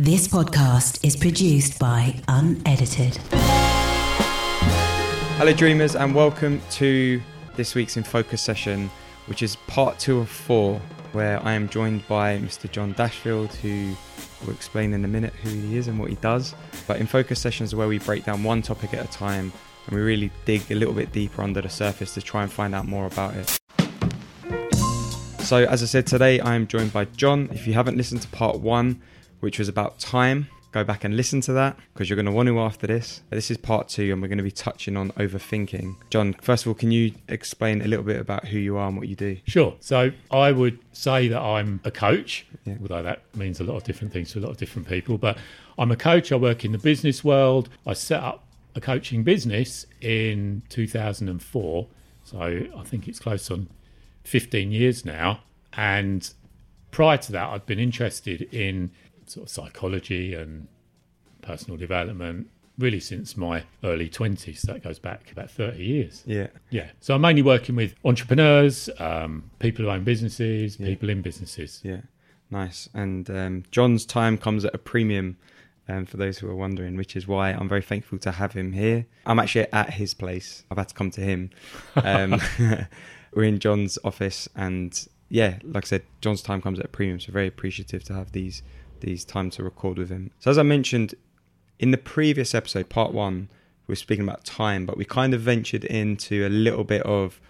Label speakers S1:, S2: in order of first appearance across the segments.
S1: This podcast is produced by Unedited.
S2: Hello, dreamers, and welcome to this week's In Focus session, which is part two of four, where I am joined by Mr. John Dashfield, who will explain in a minute who he is and what he does. But In Focus sessions are where we break down one topic at a time and we really dig a little bit deeper under the surface to try and find out more about it. So, as I said, today I am joined by John. If you haven't listened to part one, which was about time, go back and listen to that because you're going to want to after this. This is part two, and we're going to be touching on overthinking. John, first of all, can you explain a little bit about who you are and what you do?
S3: Sure. So I would say that I'm a coach,
S2: Yeah.
S3: although that means a lot of different things to a lot of different people. But I'm a coach. I work in the business world. I set up a coaching business in 2004. So I think it's close on 15 years now. And prior to that, I've been interested in sort of psychology and personal development really since my early 20s. So That goes back about 30 years.
S2: Yeah.
S3: Yeah. So I'm mainly working with entrepreneurs, um, people who own businesses, people in businesses.
S2: Yeah, nice. And um, John's time comes at a premium. Um, for those who are wondering, which is why I'm very thankful to have him here. I'm actually at his place. I've had to come to him. Um, we're in John's office, and yeah, like I said, John's time comes at a premium. So very appreciative to have these these time to record with him. So as I mentioned in the previous episode, part one, we were speaking about time, but we kind of ventured into a little bit of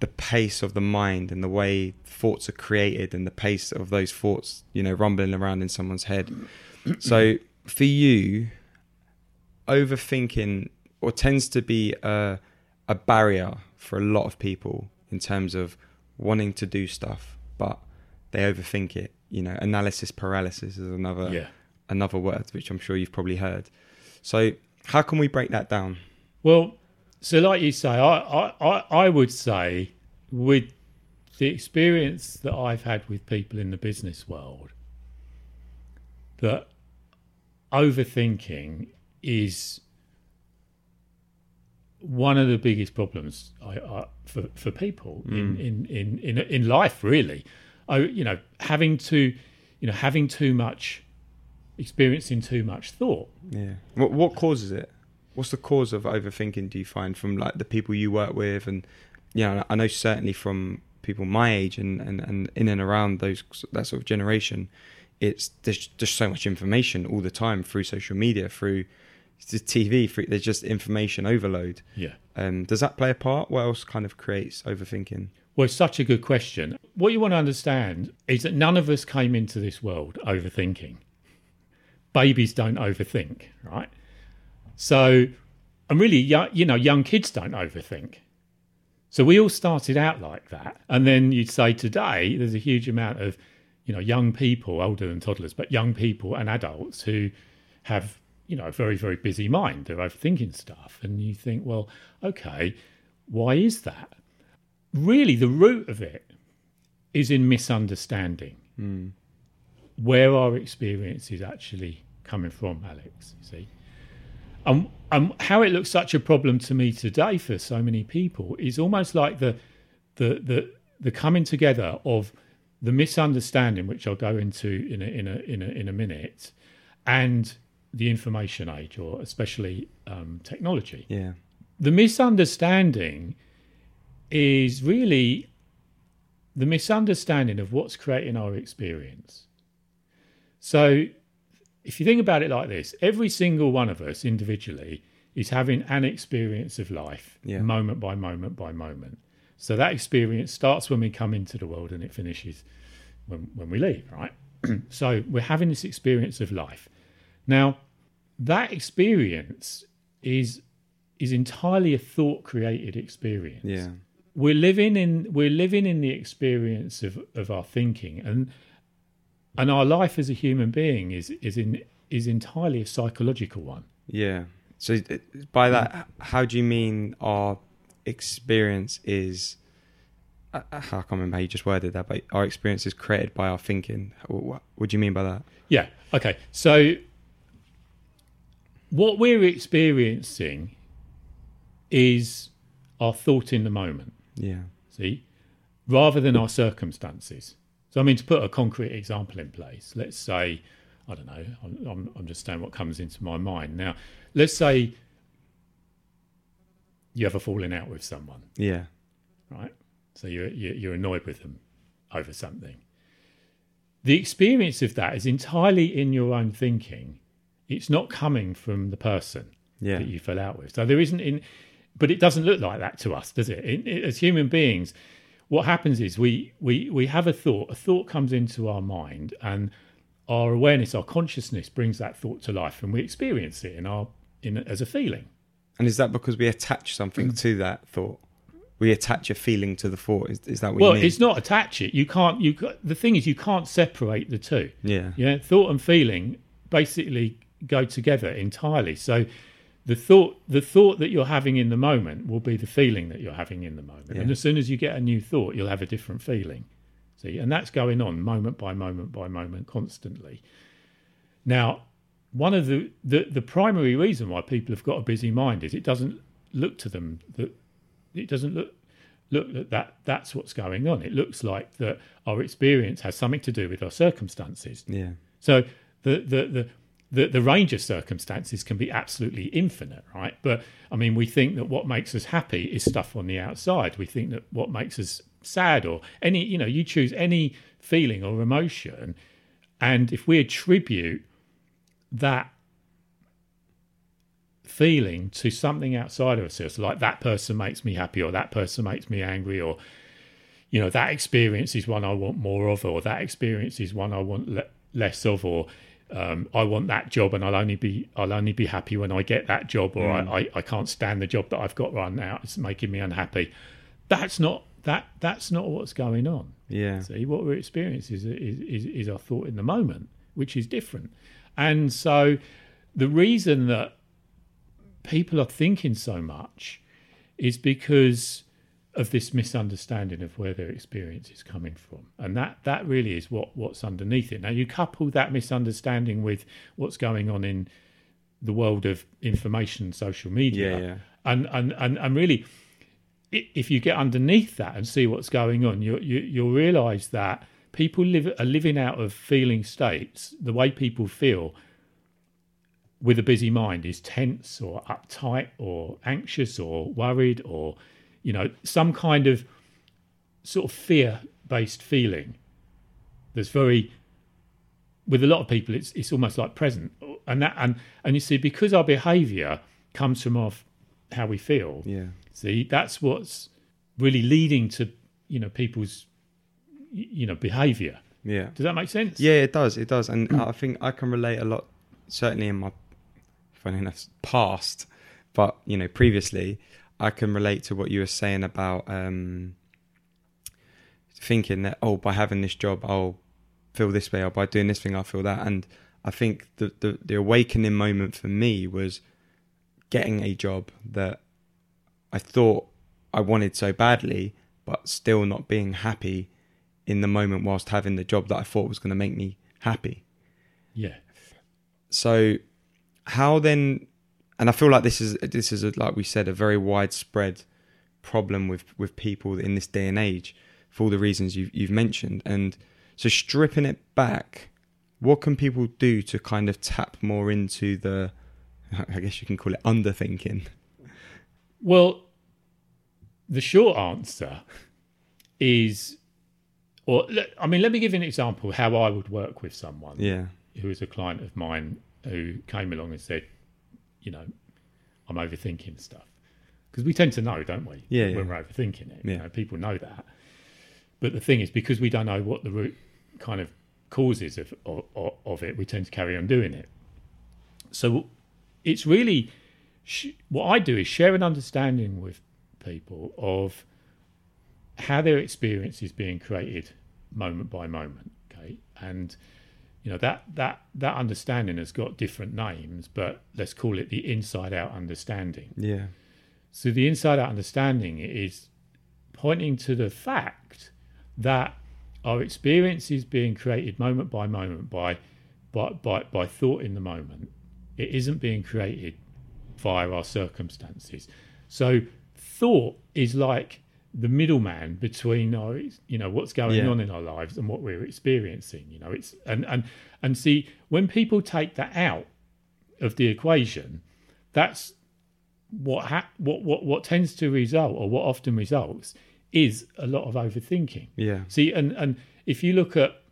S2: the pace of the mind and the way thoughts are created and the pace of those thoughts, you know, rumbling around in someone's head. so for you, overthinking or tends to be a, a barrier for a lot of people in terms of wanting to do stuff, but they overthink it. You know, analysis paralysis is another
S3: Yeah.
S2: another word which I'm sure you've probably heard. So how can we break that down?
S3: Well, so like you say, I, I, I, would say with the experience that I've had with people in the business world, that overthinking is one of the biggest problems I, I, for for people in, mm. in, in, in in life. Really, I, you know, having to, you know, having too much, experiencing too much thought.
S2: Yeah. What what causes it? What's the cause of overthinking? Do you find from like the people you work with, and you know, I know certainly from people my age and and, and in and around those that sort of generation, it's there's just so much information all the time through social media, through the TV. Through, there's just information overload.
S3: Yeah.
S2: Um, does that play a part? What else kind of creates overthinking?
S3: Well, such a good question. What you want to understand is that none of us came into this world overthinking. Babies don't overthink, right? So, and really, you know, young kids don't overthink. So we all started out like that. And then you'd say today, there's a huge amount of, you know, young people, older than toddlers, but young people and adults who have, you know, a very, very busy mind. They're overthinking stuff. And you think, well, okay, why is that? Really the root of it is in misunderstanding. Where our experience is actually coming from alex you see? And, and how it looks such a problem to me today for so many people is almost like the the the, the coming together of the misunderstanding which i'll go into in a, in a in a in a minute and the information age or especially um, technology.
S2: Yeah.
S3: the misunderstanding is really the misunderstanding of what's creating our experience. So, if you think about it like this, every single one of us individually is having an experience of life,
S2: Yeah.
S3: moment by moment by moment. So, that experience starts when we come into the world and it finishes when, when we leave, right? so, we're having this experience of life. Now, that experience is is entirely a thought created experience
S2: Yeah.
S3: We're living in we're living in the experience of, of our thinking and and our life as a human being is is in is entirely a psychological one
S2: Yeah. So uh, by that, mm. how do you mean our experience is? I I can't remember how you just worded that, but our experience is created by our thinking. What, what, what do you mean by that?
S3: yeah okay so what we're experiencing is our thought in the moment
S2: Yeah.
S3: see, rather than our circumstances. So, I mean, to put a concrete example in place, let's say I don't know. I'm, I'm, I'm just saying what comes into my mind now. Let's say you have a falling out with someone,
S2: Yeah.
S3: right? So you're you're you're annoyed with them over something. The experience of that is entirely in your own thinking. It's not coming from the person
S2: Yeah.
S3: that you fell out with. So there isn't in, but it doesn't look like that to us, does it? In, in- as human beings, what happens is we we we have a thought. A thought comes into our mind, and our awareness, our consciousness, brings that thought to life, and we experience it in our in as a feeling.
S2: And is that because we attach something
S3: Mm.
S2: to that thought? We attach a feeling to the thought. Is, is that what
S3: well,
S2: you mean?
S3: it's not attach it. You can't. You the thing is, you can't separate the two.
S2: Yeah.
S3: Yeah, thought and feeling basically go together entirely. So the thought the thought that you're having in the moment will be the feeling that you're having in the moment. And as soon as you get a new thought, you'll have a different feeling. See, and that's going on moment by moment by moment constantly. Now, one of the, the the primary reason why people have got a busy mind is it doesn't look to them that it doesn't look look that, that that's what's going on. It looks like that our experience has something to do with our circumstances.
S2: Yeah.
S3: So the the the the, the range of circumstances can be absolutely infinite, right? But I mean, we think that what makes us happy is stuff on the outside. We think that what makes us sad or any, you know, you choose any feeling or emotion, and if we attribute that feeling to something outside of ourselves, like that person makes me happy or that person makes me angry or you know that experience is one I want more of, or that experience is one I want le- less of, or um, I want that job and I'll only be I'll only be happy when I get that job, or I, I, I can't stand the job that I've got right now. It's making me unhappy. That's not that that's not what's going on.
S2: Yeah.
S3: See, what we're experiencing is, is, is, is our thought in the moment, which is different. And so the reason that people are thinking so much is because of this misunderstanding of where their experience is coming from. And that, that really is what, what's underneath it. Now, you couple that misunderstanding with what's going on in the world of information, social media,
S2: Yeah, yeah.
S3: and, and, and, and really, if you get underneath that and see what's going on, you, you, you'll realize that people live, are living out of feeling states. The way people feel with a busy mind is tense or uptight or anxious or worried or, you know, some kind of sort of fear based feeling that's very with a lot of people it's it's almost like present and that and and you see because our behavior comes from our how we feel
S2: Yeah.
S3: See, that's what's really leading to you know people's you know behaviour.
S2: Yeah.
S3: Does that make sense?
S2: Yeah, it does. It does, and I think I can relate a lot. Certainly in my, funny enough, past, but you know, previously, I can relate to what you were saying about um, thinking that oh, by having this job, I'll feel this way, or by doing this thing, I'll feel that. And I think the the, the awakening moment for me was getting a job that I thought I wanted so badly, but still not being happy in the moment whilst having the job that I thought was going to make me happy.
S3: Yeah.
S2: So, how then? And I feel like this is this is a, like we said a very widespread problem with with people in this day and age for all the reasons you've you've mentioned. And so, stripping it back, what can people do to kind of tap more into the? I guess you can call it underthinking.
S3: Well, the short answer is, or I mean, let me give you an example how I would work with someone
S2: Yeah,
S3: who is a client of mine who came along and said, you know, I'm overthinking stuff. Because we tend to know, don't we?
S2: Yeah,
S3: When
S2: yeah.
S3: we're overthinking it. You
S2: Yeah.
S3: know, people know that. But the thing is, because we don't know what the root kind of causes of, of, of it, we tend to carry on doing it. So it's really sh- what I do is share an understanding with people of how their experience is being created moment by moment. Okay, and you know that that that understanding has got different names, but let's call it the inside out understanding.
S2: yeah,
S3: So the inside out understanding is pointing to the fact that our experience is being created moment by moment by by by, by thought in the moment. It isn't being created via our circumstances. So thought is like the middleman between our you know what's going
S2: Yeah.
S3: on in our lives and what we're experiencing you know it's and and and see when people take that out of the equation that's what ha- what what what tends to result or what often results is a lot of overthinking
S2: Yeah.
S3: See, and and if you look at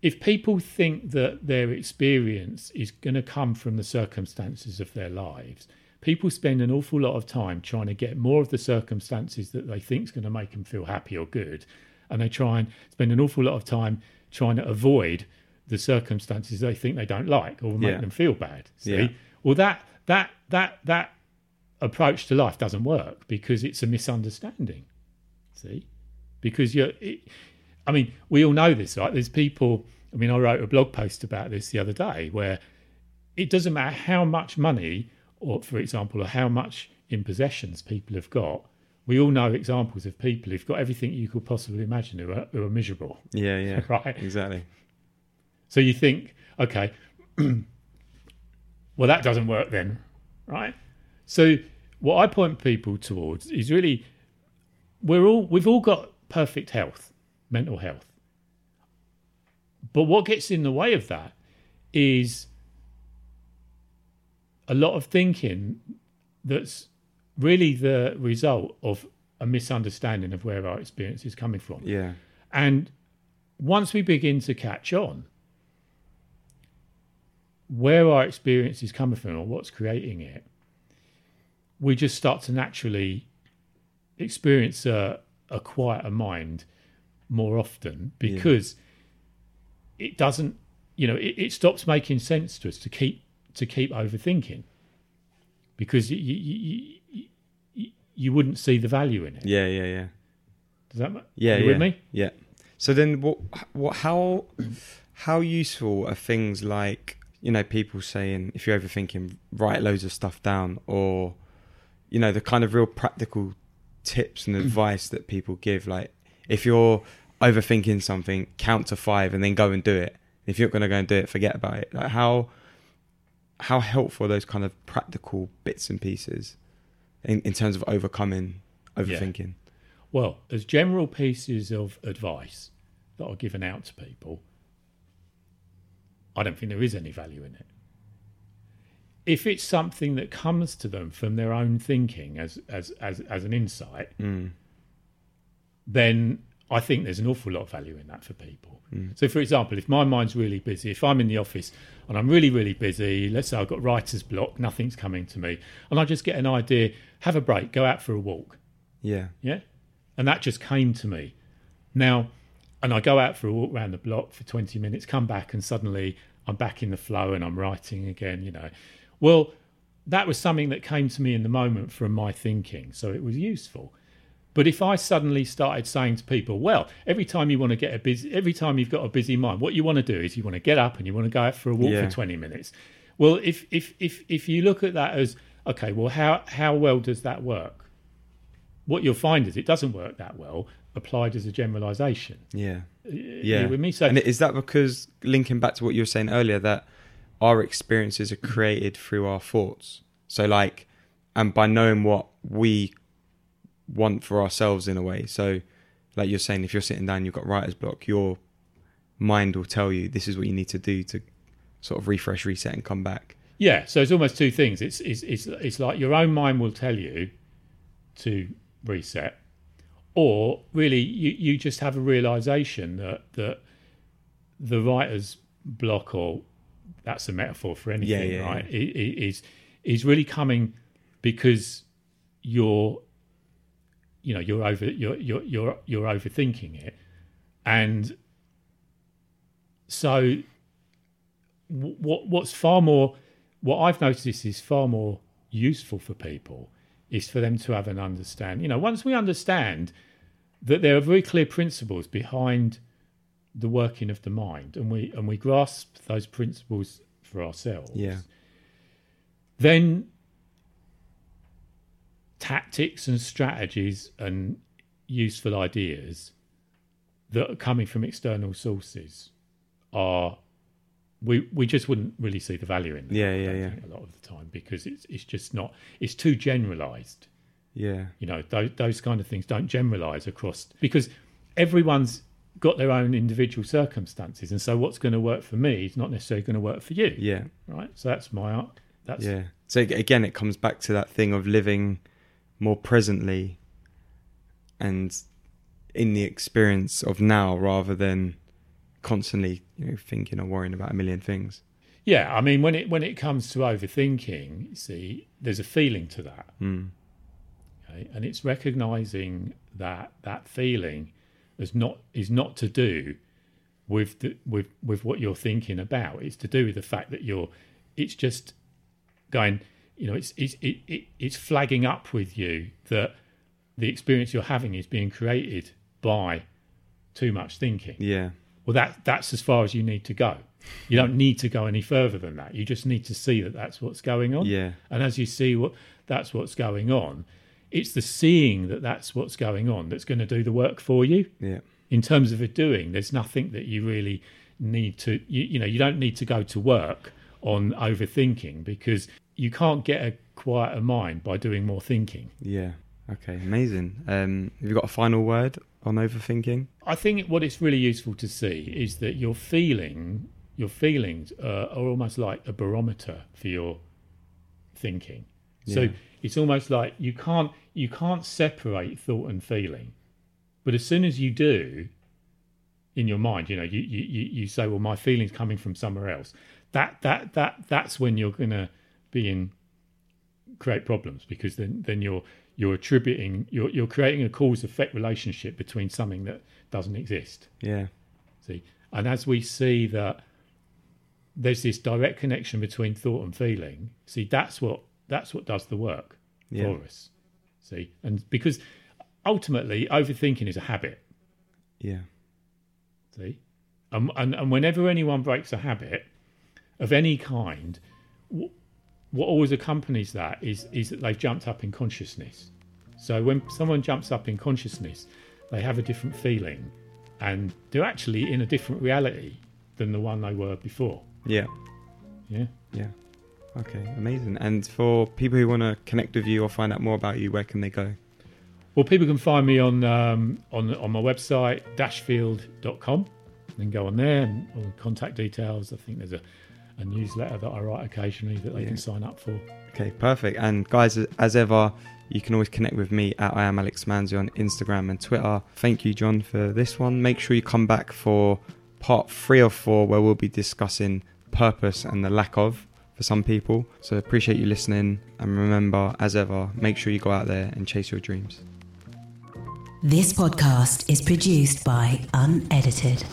S3: if people think that their experience is going to come from the circumstances of their lives, people spend an awful lot of time trying to get more of the circumstances that they think is going to make them feel happy or good, and they try and spend an awful lot of time trying to avoid the circumstances they think they don't like or make
S2: Yeah.
S3: them feel bad. See,
S2: Yeah.
S3: well that that that that approach to life doesn't work because it's a misunderstanding. See, because you're. It, I mean, we all know this, right? There's people. I mean, I wrote a blog post about this the other day where it doesn't matter how much money, or for example, or how much in possessions people have got. We all know examples of people who've got everything you could possibly imagine who are, who are miserable,
S2: Yeah. Yeah.
S3: right?
S2: Exactly.
S3: So you think, okay, well, that doesn't work then, right? So what I point people towards is really we're all we've all got perfect health, mental health. But what gets in the way of that is a lot of thinking that's really the result of a misunderstanding of where our experience is coming from.
S2: Yeah.
S3: And once we begin to catch on where our experience is coming from or what's creating it, we just start to naturally experience a, a quieter mind more often because it doesn't, you know, it, it stops making sense to us to keep to keep overthinking because you, you, you, you, wouldn't see the value in it.
S2: Yeah. Yeah. Yeah.
S3: Does that? ma-
S2: Yeah,
S3: you
S2: yeah,
S3: with me?
S2: Yeah. So then, what? What? How? How useful are things like you know people saying if you're overthinking, write loads of stuff down, or you know the kind of real practical tips and advice that people give. Like if you're overthinking something, count to five and then go and do it. If you're not going to go and do it, forget about it. Like how how helpful are those kind of practical bits and pieces in, in terms of overcoming overthinking?
S3: Well, as general pieces of advice that are given out to people, I don't think there is any value in it. If it's something that comes to them from their own thinking as as as, as an insight,
S2: Mm.
S3: then I think there's an awful lot of value in that for people. Mm. So, for example, if my mind's really busy, if I'm in the office and I'm really, really busy, let's say I've got writer's block, nothing's coming to me, and I just get an idea, have a break, go out for a walk.
S2: Yeah.
S3: Yeah. And that just came to me. Now, and I go out for a walk around the block for 20 minutes, come back, and suddenly I'm back in the flow and I'm writing again, you know. Well, that was something that came to me in the moment from my thinking. So it was useful. But if I suddenly started saying to people, well, every time you want to get a busy, every time you've got a busy mind, what you want to do is you want to get up and you want to go out for a walk
S2: Yeah.
S3: for 20 minutes. Well, if, if, if, if you look at that as, okay, well, how, how well does that work? What you'll find is it doesn't work that well applied as a generalization.
S2: Yeah.
S3: Yeah. With me? So,
S2: and is that because linking back to what you were saying earlier that our experiences are created through our thoughts? So like, and by knowing what we want for ourselves in a way. So, like you're saying, if you're sitting down, you've got writer's block, your mind will tell you this is what you need to do to sort of refresh, reset, and come back.
S3: yeah, so it's almost two things. It's, it's, it's, it's like your own mind will tell you to reset, or really you, you just have a realization that, that the writer's block, or that's a metaphor for anything,
S2: yeah,
S3: right? i- i- Is, is really coming because you're you know you're over you're you're you're, you're overthinking it and so wh- what what's far more what I've noticed is far more useful for people is for them to have an understand you know once we understand that there are very clear principles behind the working of the mind and we and we grasp those principles for ourselves
S2: Yeah.
S3: then tactics and strategies and useful ideas that are coming from external sources are we we just wouldn't really see the value in that
S2: Yeah, yeah, yeah.
S3: a lot of the time because it's it's just not it's too generalized
S2: Yeah.
S3: You know, those, those kind of things don't generalize across because everyone's got their own individual circumstances. And so what's going to work for me is not necessarily going to work for you.
S2: Yeah.
S3: Right. So that's my art. That's
S2: Yeah. So again, it comes back to that thing of living more presently and in the experience of now rather than constantly, you know, thinking or worrying about a million things.
S3: Yeah, I mean, when it when it comes to overthinking, you see, there's a feeling to that,
S2: Mm.
S3: okay? and it's recognizing that that feeling is not is not to do with the, with with what you're thinking about. It's to do with the fact that you're. It's just going. You know, it's it's it, it, it's flagging up with you that the experience you're having is being created by too much thinking.
S2: Yeah.
S3: Well, that that's as far as you need to go. You don't need to go any further than that. You just need to see that that's what's going on.
S2: Yeah.
S3: And as you see what that's what's going on, it's the seeing that that's what's going on that's going to do the work for you.
S2: Yeah.
S3: In terms of it doing, there's nothing that you really need to. You, you know, you don't need to go to work on overthinking because you can't get a quieter mind by doing more thinking.
S2: Yeah. Okay. Amazing. Um, have you got a final word on overthinking?
S3: I think what it's really useful to see is that your feeling, your feelings uh, are almost like a barometer for your thinking. So it's almost like you can't you can't separate thought and feeling, but as soon as you do, in your mind, you know, you you you you say, well, my feelings coming from somewhere else. That that that that's when you're gonna be in create problems because then then you're you're attributing you're you're creating a cause effect relationship between something that doesn't exist.
S2: Yeah.
S3: See, and as we see that there's this direct connection between thought and feeling. See, that's what that's what does the work
S2: Yeah.
S3: for us. See, and because ultimately overthinking is a habit.
S2: Yeah.
S3: See, and and, and whenever anyone breaks a habit of any kind, what always accompanies that is is that they've jumped up in consciousness. So when someone jumps up in consciousness, they have a different feeling, and they're actually in a different reality than the one they were before.
S2: Yeah.
S3: Yeah.
S2: Yeah. Okay. Amazing. And for people who want to connect with you or find out more about you, where can they go?
S3: Well, people can find me on um, on on my website dashfield.com and go on there and all the contact details. I think there's a, a newsletter that I write occasionally that they
S2: Yeah.
S3: can sign up for.
S2: Okay, perfect. And guys, as ever, you can always connect with me at I am Alex Manzi on Instagram and Twitter. Thank you, John, for this one. Make sure you come back for part three or four, where we'll be discussing purpose and the lack of for some people. So appreciate you listening. And remember, as ever, make sure you go out there and chase your dreams.
S1: This podcast is produced by Unedited.